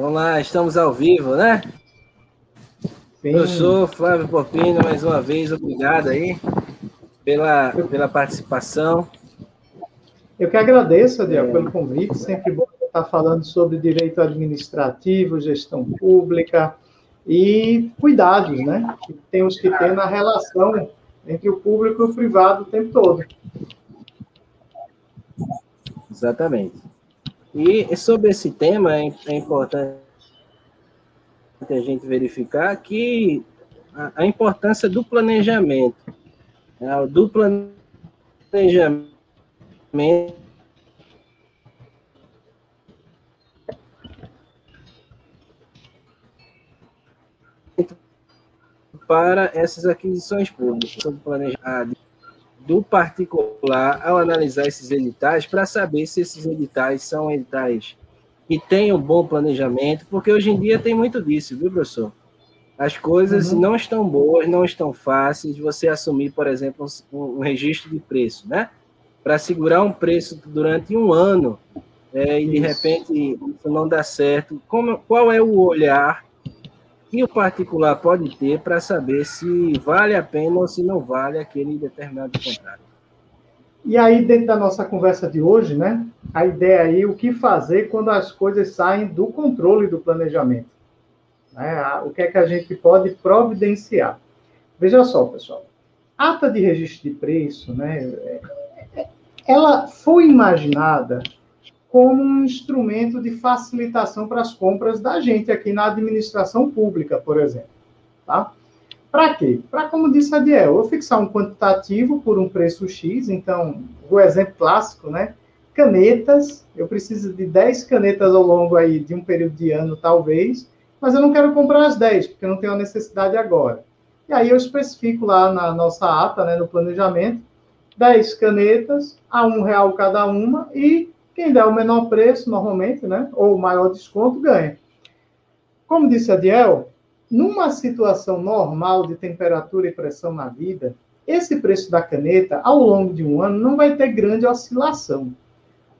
Vamos lá, estamos ao vivo, né? Sim. Eu sou Flávio Porpino, mais uma vez, obrigado aí pela, pela participação. Eu que agradeço, Adriel, é. pelo convite, sempre bom estar falando sobre direito administrativo, gestão pública e cuidados, né? Que temos que ter na relação entre o público e o privado o tempo todo. Exatamente. E sobre esse tema, é, é importante a gente verificar que a, importância do planejamento, né, do planejamento para essas aquisições públicas, sobre planejamento do particular ao analisar esses editais para saber se esses editais são editais que têm um bom planejamento, porque hoje em dia tem muito disso, viu, professor? As coisas uhum. não estão boas, não estão fáceis. Você assumir, por exemplo, um, um registro de preço, né? Para segurar um preço durante um ano é, e de repente isso não dá certo. Como, qual é o olhar que o particular pode ter para saber se vale a pena ou se não vale aquele determinado contrato. E aí, dentro da nossa conversa de hoje, né, a ideia aí, o que fazer quando as coisas saem do controle do planejamento. Né? O que é que a gente pode providenciar? Veja só, pessoal, ata de registro de preço, né, é, é, ela foi imaginada como um instrumento de facilitação para as compras da gente aqui na administração pública, por exemplo. Tá? Para quê? Para, como disse a Diel, eu fixar um quantitativo por um preço X, então, o exemplo clássico, né? Canetas, eu preciso de 10 canetas ao longo aí de um período de ano, talvez, mas eu não quero comprar as 10, porque eu não tenho a necessidade agora. E aí eu especifico lá na nossa ata, né, no planejamento, 10 canetas a um real cada uma e quem der o menor preço, normalmente, né, ou o maior desconto, ganha. Como disse a Diel, numa situação normal de temperatura e pressão na vida, esse preço da caneta, ao longo de um ano, não vai ter grande oscilação.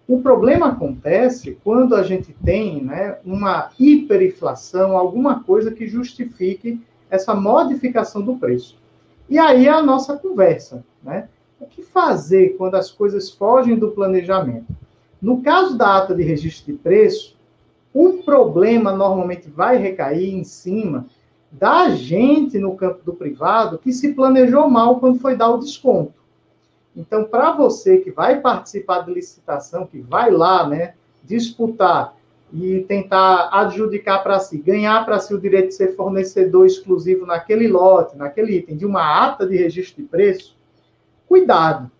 O problema acontece quando a gente tem né, uma hiperinflação, alguma coisa que justifique essa modificação do preço. E aí é a nossa conversa. Né? O que fazer quando as coisas fogem do planejamento? No caso da ata de registro de preço, o problema normalmente vai recair em cima da gente no campo do privado que se planejou mal quando foi dar o desconto. Então, para você que vai participar de licitação, que vai lá, né, disputar e tentar adjudicar para si, ganhar para si o direito de ser fornecedor exclusivo naquele lote, naquele item, de uma ata de registro de preço, cuidado.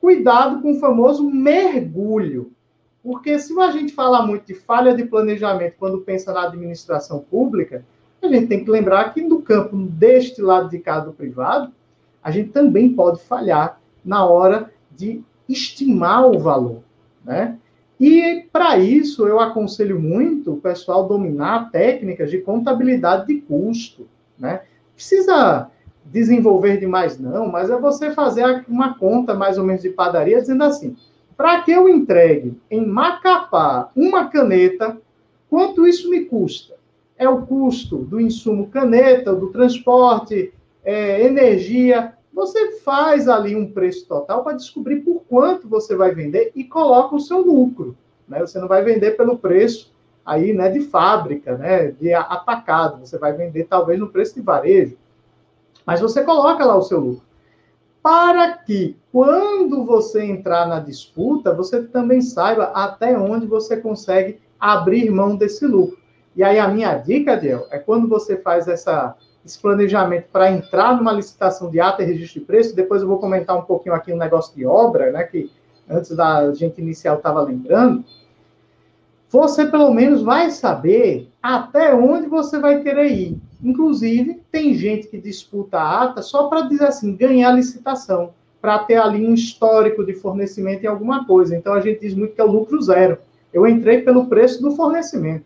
Cuidado com o famoso mergulho. Porque se a gente fala muito de falha de planejamento quando pensa na administração pública, a gente tem que lembrar que no campo deste lado de cá do privado, a gente também pode falhar na hora de estimar o valor, né? E para isso eu aconselho muito o pessoal dominar técnicas de contabilidade de custo, né? Precisa desenvolver demais não, mas é você fazer uma conta mais ou menos de padaria dizendo assim: para que eu entregue em Macapá uma caneta, quanto isso me custa? É o custo do insumo caneta, do transporte, é, energia. Você faz ali um preço total para descobrir por quanto você vai vender e coloca o seu lucro. Né? Você não vai vender pelo preço aí, né, de fábrica, né, de atacado. Você vai vender talvez no preço de varejo. Mas você coloca lá o seu lucro para que, quando você entrar na disputa, você também saiba até onde você consegue abrir mão desse lucro. E aí, a minha dica, Adiel, é quando você faz essa, esse planejamento para entrar numa licitação de ata e registro de preço, depois eu vou comentar um pouquinho aqui um negócio de obra, né, que antes da gente inicial estava lembrando, você pelo menos vai saber até onde você vai querer ir. Inclusive, tem gente que disputa a ata só para dizer assim, ganhar licitação, para ter ali um histórico de fornecimento em alguma coisa. Então, a gente diz muito que é o lucro zero. Eu entrei pelo preço do fornecimento,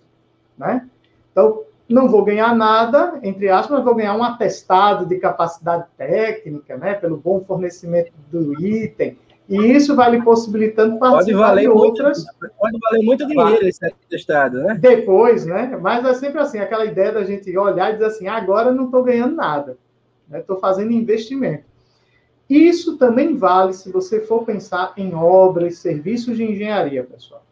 né? Então, não vou ganhar nada, entre aspas, vou ganhar um atestado de capacidade técnica, né? Pelo bom fornecimento do item. E isso vai lhe possibilitando participar de outras. Muito, pode valer muito dinheiro esse estado, né? Depois, né? Mas é sempre assim, aquela ideia da gente olhar e dizer assim, agora não estou ganhando nada. Estou né? fazendo investimento. Isso também vale se você for pensar em obras, serviços de engenharia, pessoal.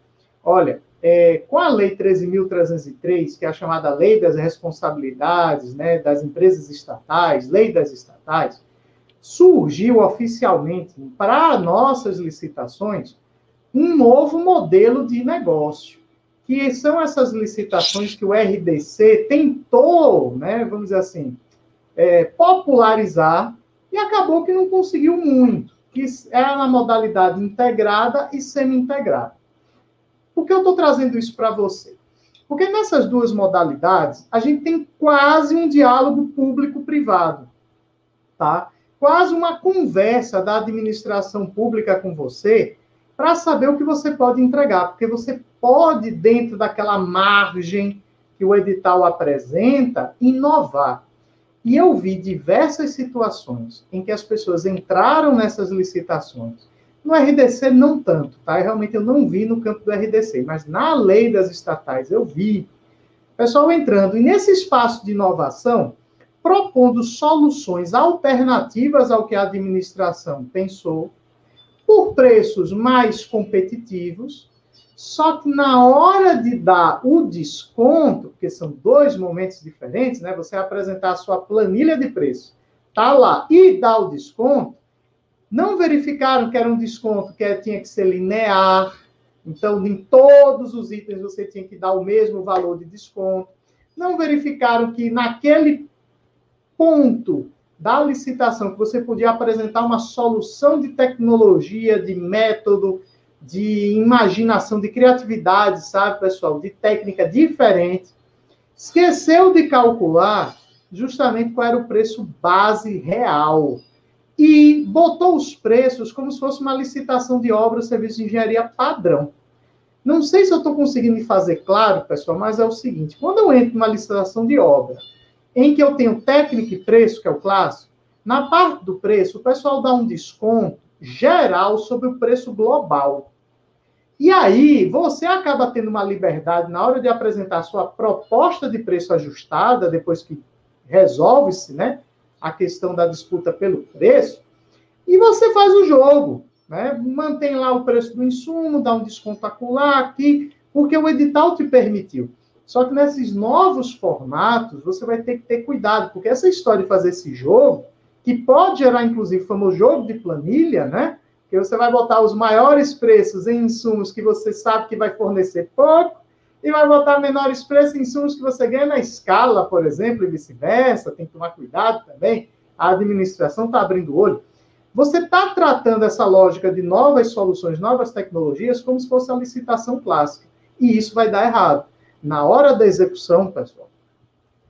Olha, é, com a Lei 13.303, que é a chamada Lei das Responsabilidades né, das Empresas Estatais, Lei das Estatais, surgiu oficialmente para nossas licitações um novo modelo de negócio, que são essas licitações que o RDC tentou, né, vamos dizer assim, é, popularizar e acabou que não conseguiu muito, que era na modalidade integrada e semi-integrada. Por que eu estou trazendo isso para você? Porque nessas duas modalidades, a gente tem quase um diálogo público-privado, tá? Quase uma conversa da administração pública com você para saber o que você pode entregar, porque você pode, dentro daquela margem que o edital apresenta, inovar. E eu vi diversas situações em que as pessoas entraram nessas licitações. No RDC, não tanto, tá? Realmente eu não vi no campo do RDC, mas na lei das estatais eu vi. Pessoal entrando. E nesse espaço de inovação, propondo soluções alternativas ao que a administração pensou, por preços mais competitivos, só que na hora de dar o desconto, porque são dois momentos diferentes, né? Você apresentar a sua planilha de preço, tá lá e dar o desconto, não verificaram que era um desconto que tinha que ser linear, então em todos os itens você tinha que dar o mesmo valor de desconto. Não verificaram que naquele ponto da licitação que você podia apresentar uma solução de tecnologia, de método, de imaginação, de criatividade, sabe, pessoal, de técnica diferente, esqueceu de calcular justamente qual era o preço base real. E botou os preços como se fosse uma licitação de obra ou serviço de engenharia padrão. Não sei se eu estou conseguindo fazer claro, pessoal, mas é o seguinte: quando eu entro numa licitação de obra, em que eu tenho técnica e preço, que é o clássico, na parte do preço, o pessoal dá um desconto geral sobre o preço global. E aí, você acaba tendo uma liberdade na hora de apresentar sua proposta de preço ajustada, depois que resolve-se né, a questão da disputa pelo preço, e você faz o jogo. Né? Mantém lá o preço do insumo, dá um desconto acular aqui, porque o edital te permitiu. Só que nesses novos formatos, você vai ter que ter cuidado, porque essa história de fazer esse jogo, que pode gerar, inclusive, o famoso jogo de planilha, né? que você vai botar os maiores preços em insumos que você sabe que vai fornecer pouco, e vai botar menores preços em insumos que você ganha na escala, por exemplo, e vice-versa. Tem que tomar cuidado também. A administração está abrindo o olho. Você está tratando essa lógica de novas soluções, novas tecnologias, como se fosse a licitação clássica. E isso vai dar errado. Na hora da execução, pessoal,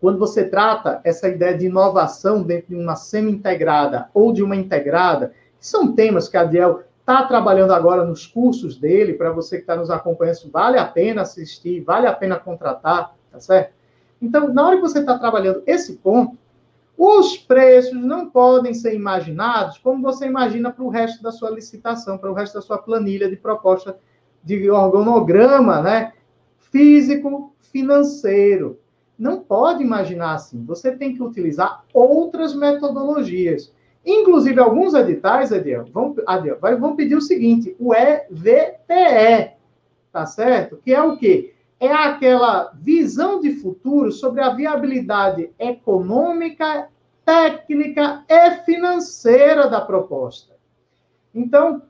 quando você trata essa ideia de inovação dentro de uma semi-integrada ou de uma integrada, são temas que a Adiel está trabalhando agora nos cursos dele, para você que está nos acompanhando, vale a pena assistir, vale a pena contratar, tá certo? Então, na hora que você está trabalhando esse ponto, os preços não podem ser imaginados como você imagina para o resto da sua licitação, para o resto da sua planilha de proposta de organograma, né? Físico, financeiro. Não pode imaginar assim. Você tem que utilizar outras metodologias. Inclusive, alguns editais, Adiel, vão, Adiel, vão pedir o seguinte: o EVTE, tá certo? Que é o quê? É aquela visão de futuro sobre a viabilidade econômica, técnica e financeira da proposta. Então,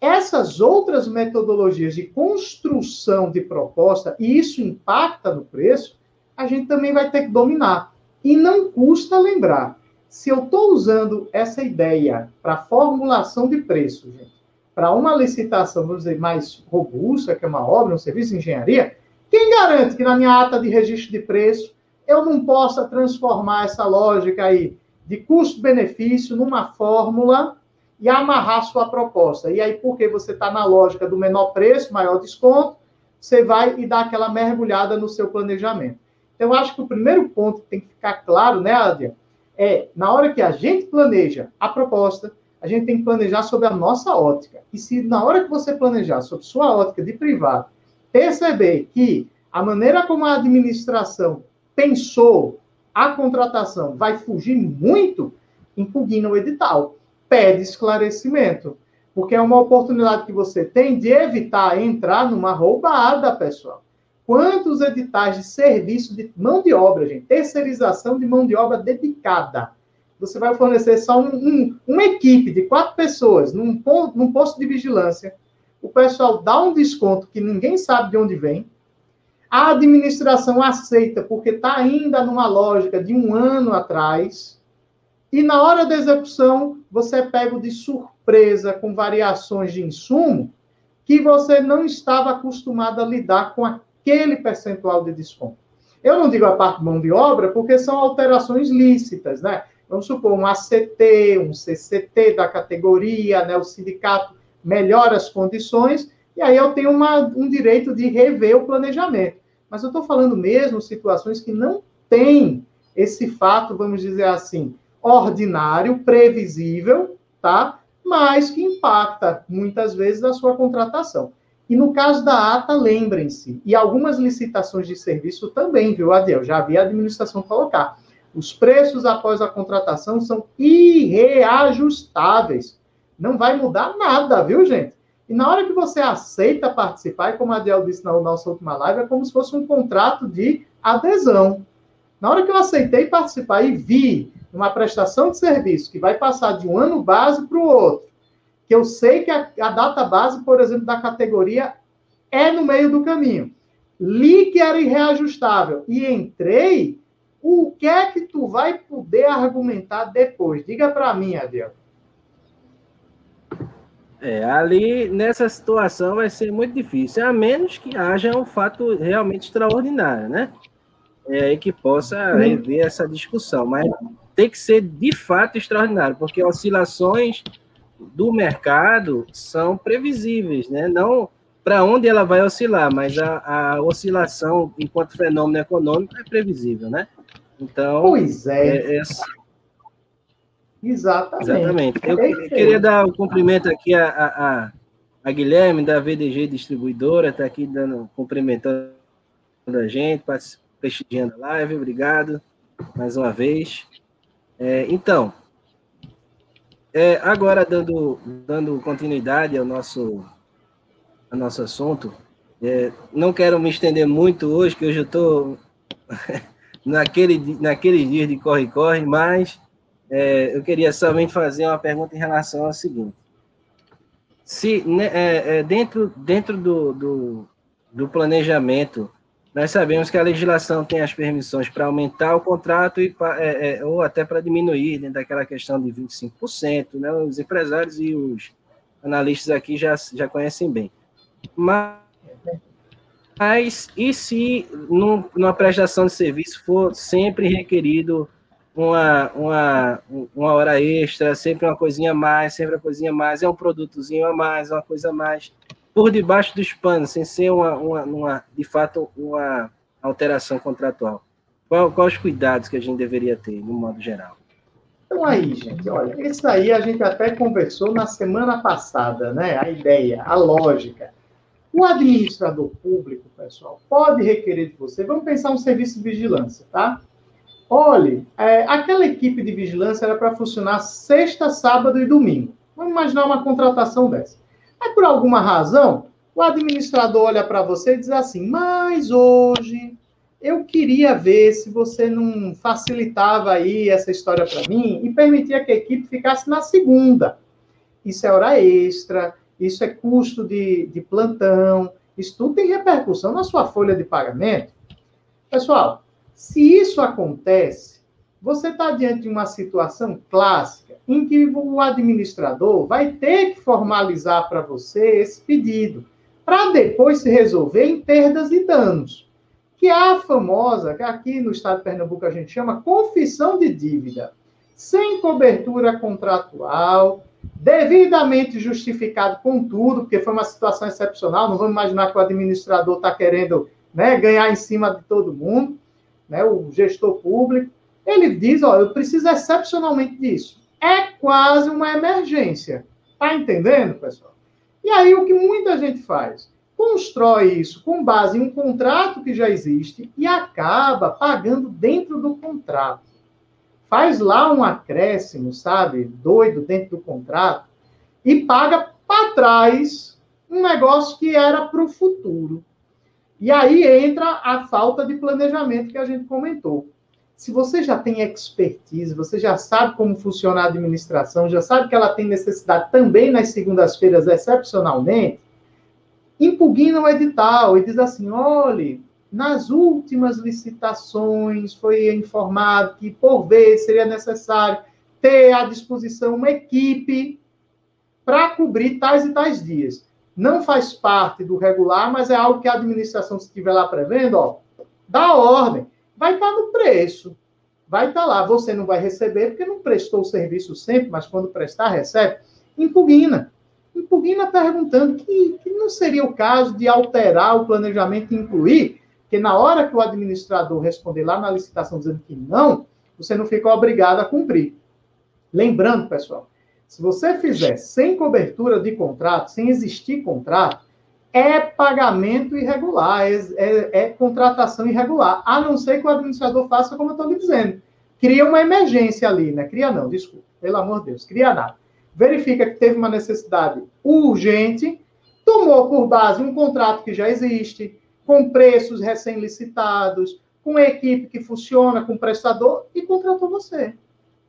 essas outras metodologias de construção de proposta, e isso impacta no preço, a gente também vai ter que dominar. E não custa lembrar se eu estou usando essa ideia para formulação de preço, para uma licitação, vamos dizer, mais robusta, que é uma obra, um serviço de engenharia, quem garante que na minha ata de registro de preço eu não possa transformar essa lógica aí de custo-benefício numa fórmula e amarrar sua proposta? E aí, porque você está na lógica do menor preço, maior desconto, você vai e dá aquela mergulhada no seu planejamento. Então, eu acho que o primeiro ponto que tem que ficar claro, né, Adria? é, na hora que a gente planeja a proposta, a gente tem que planejar sobre a nossa ótica. E se na hora que você planejar sobre sua ótica de privado, perceber que a maneira como a administração pensou a contratação vai fugir muito, impugna o edital, pede esclarecimento, porque é uma oportunidade que você tem de evitar entrar numa roubada, pessoal. Quantos editais de serviço de mão de obra, gente, terceirização de mão de obra dedicada, você vai fornecer só um, um, uma equipe de quatro pessoas num, num posto de vigilância, o pessoal dá um desconto que ninguém sabe de onde vem, a administração aceita porque está ainda numa lógica de um ano atrás, e na hora da execução você é pego de surpresa com variações de insumo que você não estava acostumado a lidar com aquele percentual de desconto. Eu não digo a parte mão de obra porque são alterações lícitas, né? Vamos supor, um ACT, um CCT da categoria, né? o sindicato melhora as condições, e aí eu tenho uma, um direito de rever o planejamento. Mas eu estou falando mesmo situações que não têm esse fato, vamos dizer assim, ordinário, previsível, tá? Mas que impacta muitas vezes a sua contratação. E no caso da ata, lembrem-se, e algumas licitações de serviço também, viu, Adel? Já vi a administração colocar. Os preços após a contratação são irreajustáveis. Não vai mudar nada, viu, gente? E na hora que você aceita participar, e como a Adel disse na nossa última live, é como se fosse um contrato de adesão. Na hora que eu aceitei participar e vi uma prestação de serviço que vai passar de um ano base para o outro, que eu sei que a, a, data base, por exemplo, da categoria é no meio do caminho. Li que era irreajustável e entrei, o que é que tu vai poder argumentar depois? Diga para mim, Adel. É, ali nessa situação vai ser muito difícil, a menos que haja um fato realmente extraordinário, né? É aí que possa rever essa discussão, mas tem que ser de fato extraordinário, porque oscilações do mercado são previsíveis, né? Não para onde ela vai oscilar, mas a, a, oscilação enquanto fenômeno econômico é previsível, né? Então, pois é. é, é Exatamente. Exatamente. Eu queria dar um cumprimento aqui a, a, a, Guilherme, da VDG Distribuidora, está aqui dando, cumprimentando a gente, prestigiando a live, obrigado mais uma vez. É, então, é, agora dando, dando continuidade ao nosso, ao nosso assunto, é, não quero me estender muito hoje, que hoje eu estou naquele, naquele dia de corre-corre, mas é, eu queria somente fazer uma pergunta em relação ao seguinte. Se né, é, é, dentro, dentro do, do, do, planejamento, nós sabemos que a legislação tem as permissões para aumentar o contrato e, é, é, ou até para diminuir, dentro daquela questão de 25%, né? os empresários e os analistas aqui já, já conhecem bem. Mas, mas e se num, numa prestação de serviço for sempre requerido uma, uma, uma hora extra, sempre uma coisinha a mais, sempre uma coisinha a mais, é um produtozinho a mais, uma coisa a mais, por debaixo dos panos, sem ser uma, uma, uma de fato uma alteração contratual. Qual, quais os cuidados que a gente deveria ter, no modo geral? Então aí, gente, olha, isso aí a gente até conversou na semana passada, né? A ideia, a lógica. O administrador público, pessoal, pode requerer de você, vamos pensar um serviço de vigilância, tá? Olhe, é, aquela equipe de vigilância era para funcionar sexta, sábado e domingo. Vamos imaginar uma contratação dessa. Aí, por alguma razão, o administrador olha para você e diz assim: Mas hoje eu queria ver se você não facilitava aí essa história para mim e permitia que a equipe ficasse na segunda. Isso é hora extra, isso é custo de, de plantão, isso tudo tem repercussão na sua folha de pagamento. Pessoal, se isso acontece, você está diante de uma situação clássica em que o administrador vai ter que formalizar para você esse pedido, para depois se resolver em perdas e danos. Que é a famosa, que aqui no estado de Pernambuco a gente chama confissão de dívida, sem cobertura contratual, devidamente justificado com tudo, porque foi uma situação excepcional, não vamos imaginar que o administrador está querendo né, ganhar em cima de todo mundo né, o gestor público, ele diz, ó, eu preciso excepcionalmente disso. É quase uma emergência. Tá entendendo, pessoal? E aí o que muita gente faz? Constrói isso com base em um contrato que já existe e acaba pagando dentro do contrato. Faz lá um acréscimo, sabe? Doido dentro do contrato e paga para trás um negócio que era para o futuro. E aí entra a falta de planejamento que a gente comentou. Se você já tem expertise, você já sabe como funciona a administração, já sabe que ela tem necessidade também nas segundas-feiras, excepcionalmente, impugna o edital e diz assim: olhe, nas últimas licitações foi informado que, por vez, seria necessário ter à disposição uma equipe para cobrir tais e tais dias. Não faz parte do regular, mas é algo que a administração, se estiver lá prevendo, ó, dá ordem. Vai estar no preço. Vai estar lá. Você não vai receber, porque não prestou o serviço sempre, mas quando prestar, recebe. Impugna. Impugna perguntando que, que não seria o caso de alterar o planejamento e incluir, que na hora que o administrador responder lá na licitação dizendo que não, você não fica obrigado a cumprir. Lembrando, pessoal, se você fizer sem cobertura de contrato, sem existir contrato, é pagamento irregular, é, é, é, contratação irregular, a não ser que o administrador faça como eu estou lhe dizendo. Cria uma emergência ali, né? Cria não, desculpa, pelo amor de Deus, cria nada. Verifica que teve uma necessidade urgente, tomou por base um contrato que já existe, com preços recém-licitados, com equipe que funciona, com prestador, e contratou você.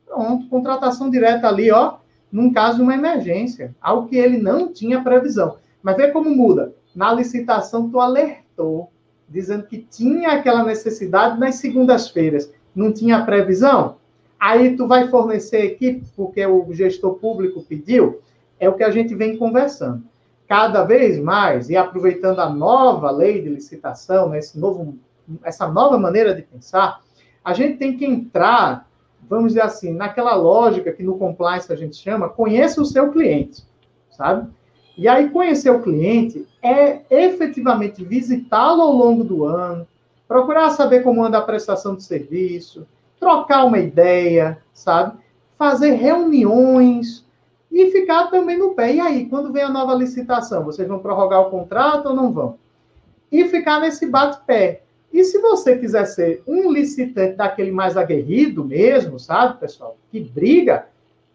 Pronto, contratação direta ali, ó, num caso de uma emergência, algo que ele não tinha previsão. Mas vê como muda. Na licitação, tu alertou, dizendo que tinha aquela necessidade nas segundas-feiras. Não tinha previsão? Aí tu vai fornecer equipe, porque o gestor público pediu. É o que a gente vem conversando. Cada vez mais, e aproveitando a nova lei de licitação, né, esse novo, essa nova maneira de pensar, a gente tem que entrar vamos dizer assim, naquela lógica que no compliance a gente chama, conheça o seu cliente, sabe? E aí, conhecer o cliente é efetivamente visitá-lo ao longo do ano, procurar saber como anda a prestação de serviço, trocar uma ideia, sabe? Fazer reuniões e ficar também no pé. E aí, quando vem a nova licitação, vocês vão prorrogar o contrato ou não vão? E ficar nesse bate-pé. E se você quiser ser um licitante daquele mais aguerrido mesmo, sabe, pessoal, que briga,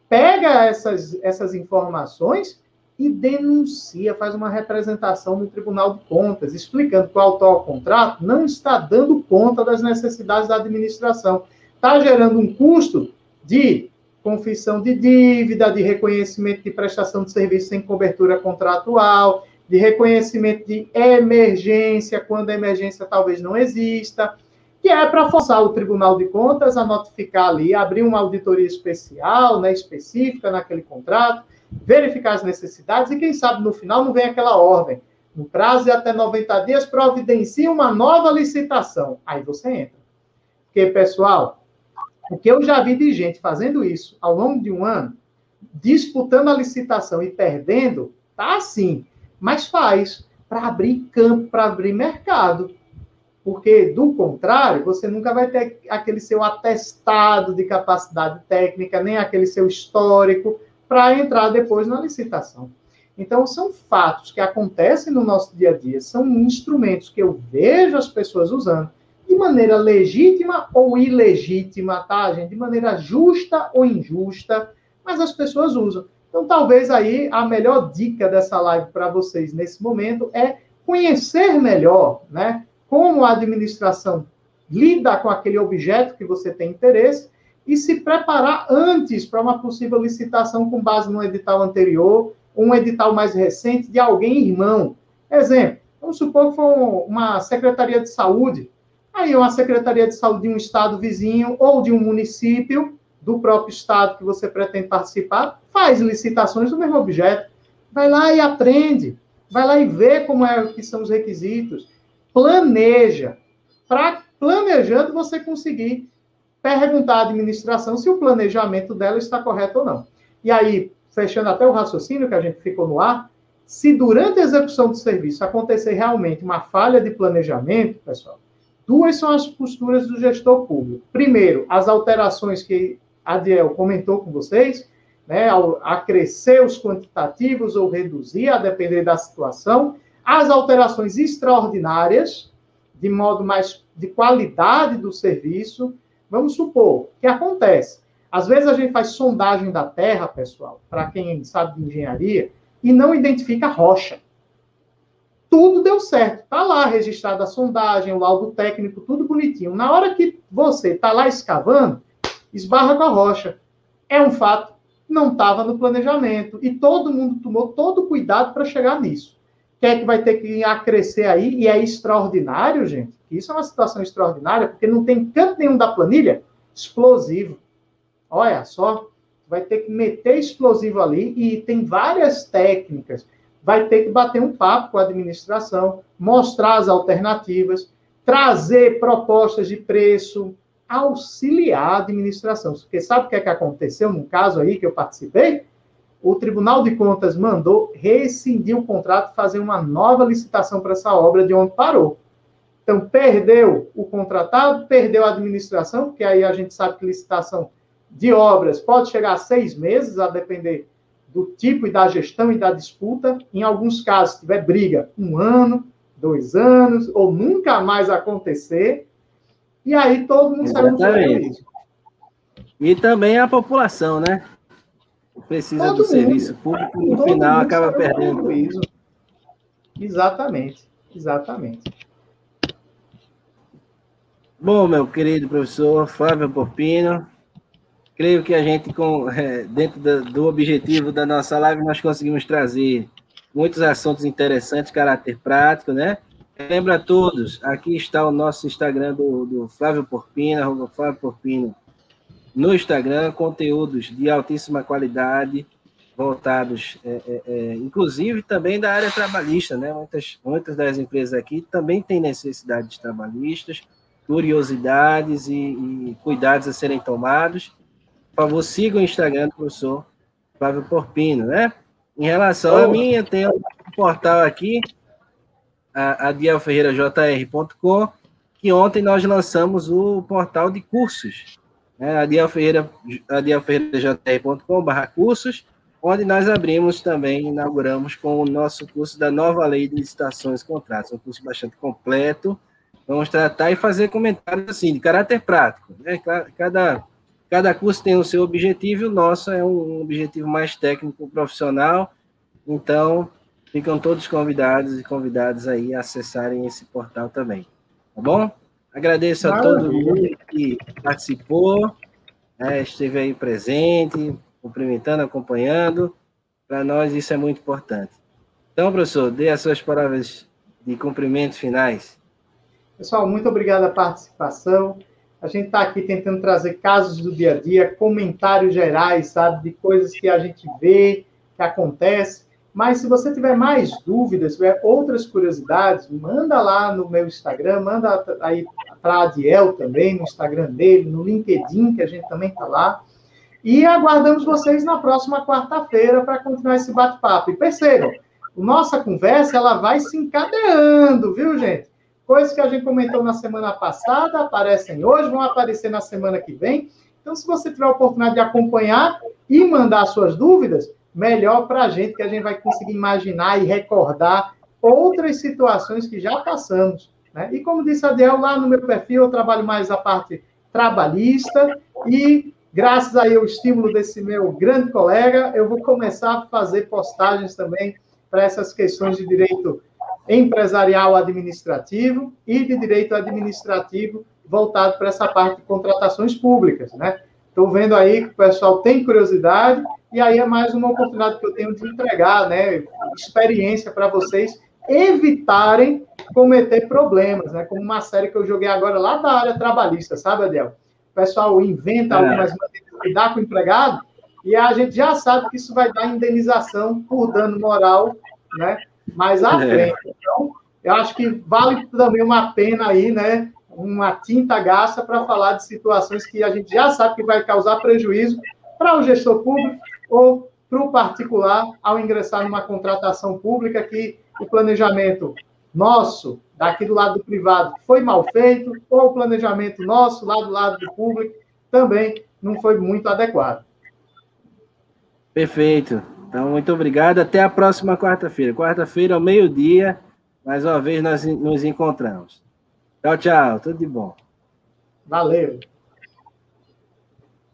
pega essas, essas informações e denuncia, faz uma representação no Tribunal de Contas, explicando que o atual contrato não está dando conta das necessidades da administração. Está gerando um custo de confissão de dívida, de reconhecimento de prestação de serviço sem cobertura contratual, de reconhecimento de emergência, quando a emergência talvez não exista, que é para forçar o Tribunal de Contas a notificar ali, abrir uma auditoria especial, né, específica naquele contrato, verificar as necessidades e, quem sabe, no final não vem aquela ordem. No prazo de até 90 dias, providencia uma nova licitação. Aí você entra. Porque, pessoal, o que eu já vi de gente fazendo isso ao longo de um ano, disputando a licitação e perdendo, tá assim mas faz para abrir campo, para abrir mercado. Porque, do contrário, você nunca vai ter aquele seu atestado de capacidade técnica, nem aquele seu histórico, para entrar depois na licitação. Então, são fatos que acontecem no nosso dia a dia, são instrumentos que eu vejo as pessoas usando de maneira legítima ou ilegítima, tá, gente? De maneira justa ou injusta, mas as pessoas usam. Então, talvez aí a melhor dica dessa live para vocês nesse momento é conhecer melhor, né, como a administração lida com aquele objeto que você tem interesse e se preparar antes para uma possível licitação com base no edital anterior, um edital mais recente de alguém irmão. Exemplo, vamos supor que for uma secretaria de saúde, aí uma secretaria de saúde de um estado vizinho ou de um município do próprio estado que você pretende participar, faz licitações do mesmo objeto. Vai lá e aprende. Vai lá e vê como é que são os requisitos. Planeja. Para planejando você conseguir perguntar à administração se o planejamento dela está correto ou não. E aí, fechando até o raciocínio que a gente ficou no ar, se durante a execução do serviço acontecer realmente uma falha de planejamento, pessoal, duas são as posturas do gestor público. Primeiro, as alterações que Adiel comentou com vocês, né, ao acrescer os quantitativos ou reduzir, a depender da situação, as alterações extraordinárias, de modo mais de qualidade do serviço. Vamos supor que acontece. Às vezes a gente faz sondagem da terra, pessoal, para quem sabe de engenharia, e não identifica rocha. Tudo deu certo. Está lá registrada a sondagem, o laudo técnico, tudo bonitinho. Na hora que você está lá escavando, esbarra com a rocha. É um fato, não estava no planejamento. E todo mundo tomou todo o cuidado para chegar nisso. Quer é que vai ter que acrescer aí, e é extraordinário, gente. Isso é uma situação extraordinária, porque não tem canto nenhum da planilha explosivo. Olha só, vai ter que meter explosivo ali e tem várias técnicas. Vai ter que bater um papo com a administração, mostrar as alternativas, trazer propostas de preço, auxiliar a administração. Porque sabe o que é que aconteceu no caso aí que eu participei? O Tribunal de Contas mandou rescindir o contrato e fazer uma nova licitação para essa obra de onde parou. Então, perdeu o contratado, perdeu a administração, porque aí a gente sabe que licitação de obras pode chegar a seis meses, a depender do tipo e da gestão e da disputa. Em alguns casos, se tiver briga, um ano, dois anos, ou nunca mais acontecer. E aí todo mundo sabe Exatamente. E também a população, né? Precisa todo do mundo. serviço público e no todo final acaba perdendo. Isso. Exatamente, exatamente. Bom, meu querido professor Flávio Popino, creio que a gente, com, é, dentro do, do objetivo da nossa live, nós conseguimos trazer muitos assuntos interessantes, caráter prático, né? Lembra a todos, aqui está o nosso Instagram do, do Flávio Porpino, arroba Flávio Porpino, no Instagram, conteúdos de altíssima qualidade, voltados, é, é, é, inclusive também da área trabalhista, né? Muitas, muitas das empresas aqui também têm necessidades trabalhistas, curiosidades e, e cuidados a serem tomados. Por favor, siga o Instagram do professor Flávio Porpino, né? Em relação oh. a mim, eu tenho um portal aqui, a, a dielferreirajr.com, que ontem nós lançamos o portal de cursos, né? a dielferreirajr.com barra cursos, onde nós abrimos também, inauguramos com o nosso curso da nova lei de licitações e contratos, um curso bastante completo, vamos tratar e fazer comentários assim, de caráter prático, né? Cada, cada curso tem o seu objetivo, e o nosso é um objetivo mais técnico, profissional, então ficam todos convidados e convidadas aí a acessarem esse portal também. Tá bom? Agradeço a todo mundo que participou, né, esteve aí presente, cumprimentando, acompanhando. Para nós isso é muito importante. Então, professor, dê as suas palavras de cumprimentos finais. Pessoal, muito obrigado a participação. A gente está aqui tentando trazer casos do dia a dia, comentários gerais, sabe, de coisas que a gente vê, que acontece. Mas se você tiver mais dúvidas, tiver outras curiosidades, manda lá no meu Instagram, manda aí para Adiel também, no Instagram dele, no LinkedIn, que a gente também está lá. E aguardamos vocês na próxima quarta-feira para continuar esse bate-papo. E percebam, nossa conversa ela vai se encadeando, viu, gente? Coisas que a gente comentou na semana passada aparecem hoje, vão aparecer na semana que vem. Então, se você tiver a oportunidade de acompanhar e mandar suas dúvidas, melhor para a gente, que a gente vai conseguir imaginar e recordar outras situações que já passamos. Né? E como disse a Adiel, lá no meu perfil eu trabalho mais a parte trabalhista e graças aí ao estímulo desse meu grande colega, eu vou começar a fazer postagens também para essas questões de direito empresarial administrativo e de direito administrativo voltado para essa parte de contratações públicas, né? Estou vendo aí que o pessoal tem curiosidade e aí é mais uma oportunidade que eu tenho de entregar, né, experiência para vocês evitarem cometer problemas, né, como uma série que eu joguei agora lá da área trabalhista, sabe, Adel? O pessoal inventa é. algumas maneiras de lidar com o empregado e a gente já sabe que isso vai dar indenização por dano moral, né, mais à é. frente. Então, eu acho que vale também uma pena aí, né, uma tinta gasta para falar de situações que a gente já sabe que vai causar prejuízo para o gestor público ou para o particular ao ingressar numa contratação pública que o planejamento nosso, daqui do lado do privado, foi mal feito, ou o planejamento nosso, lá do lado do público, também não foi muito adequado. Perfeito. Então, muito obrigado. Até a próxima quarta-feira. Quarta-feira, ao meio-dia, mais uma vez nós nos encontramos. Tchau, tchau. Tudo de bom. Valeu.